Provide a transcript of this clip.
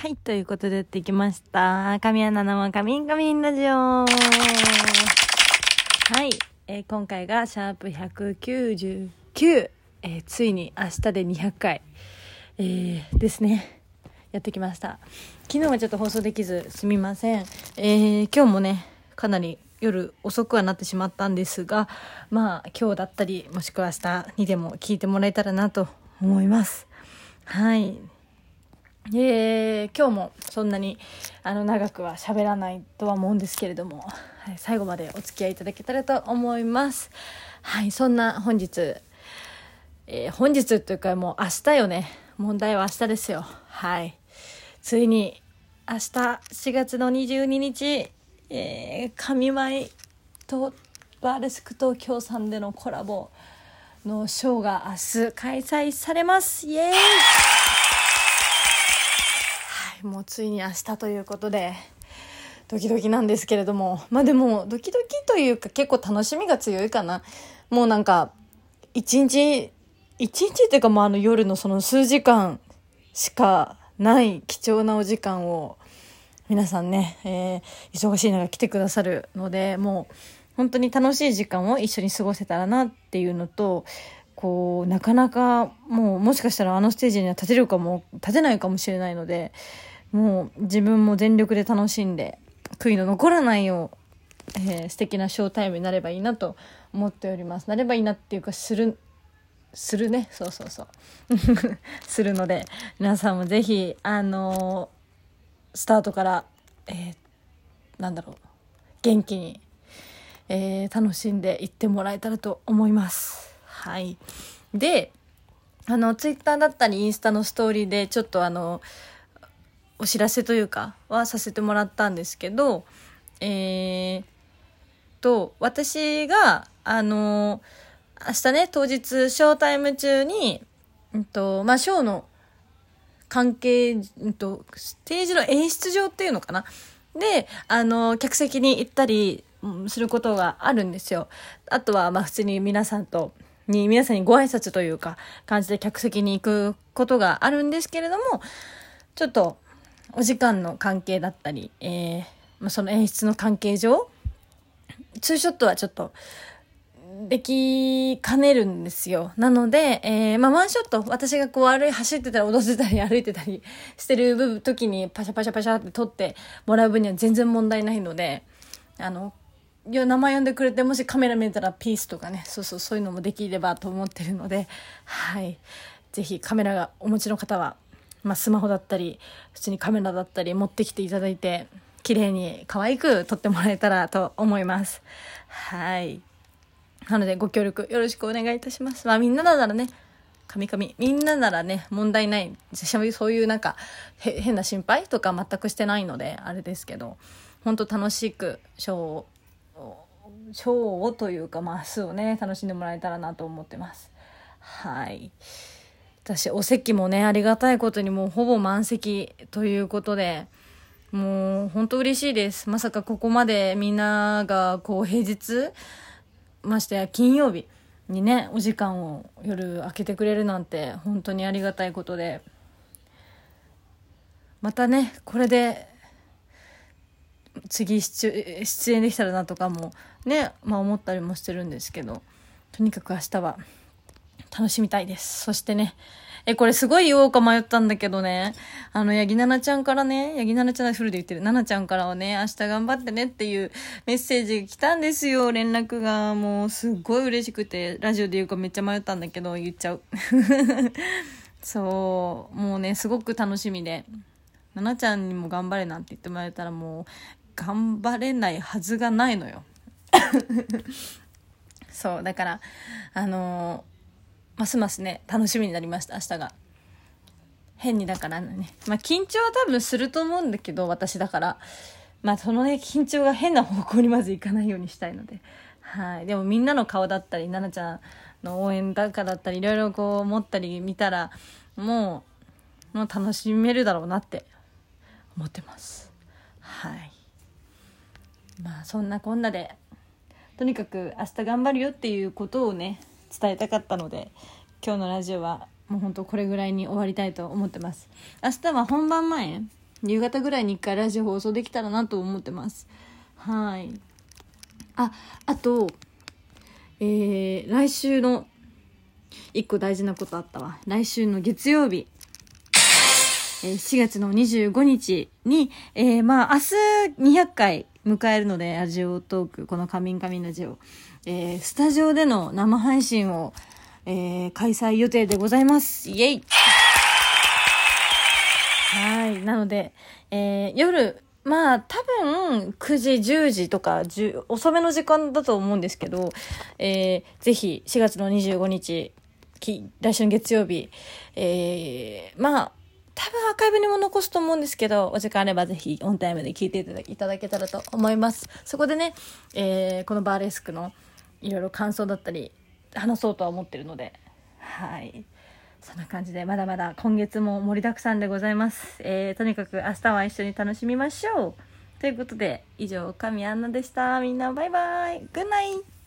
はい、ということでやってきました。神アナのカミンカミンラジオ。はい、えー今回がシャープ199。えーついに明日で200回、えーですね。やってきました。昨日はちょっと放送できずすみません。え今日もね、かなり夜遅くはなってしまったんですが、まあ今日だったり、もしくは明日にでも聞いてもらえたらなと思います。はい。えー今日もそんなにあの長くは喋らないとは思うんですけれども、はい、最後までお付き合いいただけたらと思います。はい、そんな本日、えー本日というかもう明日よね。問題は明日ですよ。はい。ついに明日4月の22日、えー、神舞とバーレスク東京さんでのコラボのショーが明日開催されます。イエーイ、もうついに明日ということで、ドキドキなんですけれども、まあでも、ドキドキというか結構楽しみが強いかな。もうなんか、一日、一日っていうかもうあの夜のその数時間しかない貴重なお時間を、皆さんね、えー忙しい中来てくださるので、もう、本当に楽しい時間を一緒に過ごせたらなっていうのと、こう、なかなかもうもしかしたらあのステージには立てるかも、立てないかもしれないので、もう自分も全力で楽しんで、悔いの残らないよう、えー素敵なショータイムになればいいなと思っております。なればいいなっていうか、する、するね？そうそうそう。するので、皆さんもぜひ、あのースタートから、えーなんだろう、元気に、えー楽しんでいってもらえたらと思います。はい。で、あの、ツイッターだったりインスタのストーリーでちょっとあの、お知らせというかはさせてもらったんですけど、えー、と、私が、あの、明日ね、当日、ショータイム中に、うんと、まあ、ショーの関係、うんと、ステージの演出上っていうのかな？で、あの、客席に行ったりすることがあるんですよ。あとは、まあ、普通に皆さんと、に、皆さんにご挨拶というか、感じで客席に行くことがあるんですけれども、ちょっと、お時間の関係だったり、えーまあ、その演出の関係上、ツーショットはちょっと、できかねるんですよ。なので、えー、まあ、ワンショット、私がこう歩い、走ってたり踊ってたり歩いてたりしてる部分、時にパシャパシャパシャって撮ってもらう分には全然問題ないので、あの、いや名前呼んでくれて、もしカメラ見えたらピースとかね、そうそう、そういうのもできればと思ってるので、はい。ぜひカメラがお持ちの方は、まあ、スマホだったり、普通にカメラだったり持ってきていただいて、綺麗に可愛く撮ってもらえたらと思います。はい。なのでご協力よろしくお願いいたします。まあみんなならね、神々、みんなならね、問題ない。そういうなんか、変な心配とか全くしてないので、あれですけど、本当楽しくショーを、ショーをというか、まあ明日をね、楽しんでもらえたらなと思ってます。はい。私、お席もね、ありがたいことにもうほぼ満席ということで、もう本当嬉しいです。まさかここまでみんながこう平日、ましてや金曜日にね、お時間を夜空けてくれるなんて本当にありがたいことで、またね、これで次出演できたらなとかもね、まあ思ったりもしてるんですけど、とにかく明日は楽しみたいです。そしてね、え、これすごい言おうか迷ったんだけどね、あの、ヤギナナちゃんからね、ヤギナナちゃんはフルで言ってる、ナナちゃんからはね、明日頑張ってねっていうメッセージが来たんですよ、連絡が。もう、すっごい嬉しくて、ラジオで言うかめっちゃ迷ったんだけど、言っちゃう。そう、もうね、すごく楽しみで、ナナちゃんにも頑張れなんて言ってもらえたらもう、頑張れないはずがないのよ。そう、だから、あのーますますね、楽しみになりました、明日が。変にだからね。まあ緊張は多分すると思うんだけど、私だから。まあそのね、緊張が変な方向にまずいかないようにしたいので。はい。でもみんなの顔だったり、奈々ちゃんの応援だかだったり、いろいろこう思ったり見たら、もう、もう楽しめるだろうなって思ってます。はい。まあそんなこんなで、とにかく明日頑張るよっていうことをね、伝えたかったので、今日のラジオはもう本当これぐらいに終わりたいと思ってます。明日は本番前夕方ぐらいに1回ラジオ放送できたらなと思ってます。はい。ああとえー、来週の1個大事なことあったわ。来週の月曜日。えー、4月の25日に、えー、まあ、明日200回迎えるので、ラジオトーク、このカミンカミンラジオ、えー、スタジオでの生配信を、えー、開催予定でございます。イェイはい。なので、えー、夜、まあ、多分、9時、10時とか、遅めの時間だと思うんですけど、えー、ぜひ、4月の25日、来週の月曜日、えー、まあ、多分アーカイブにも残すと思うんですけど、お時間あればぜひオンタイムで聞いていただけたらと思います。そこでね、えー、このバーレスクのいろいろ感想だったり、話そうとは思ってるので、はい。そんな感じで、まだまだ今月も盛りだくさんでございます。えー、とにかく明日は一緒に楽しみましょう。ということで、以上、神アンナでした。みんなバイバイ。グッナイ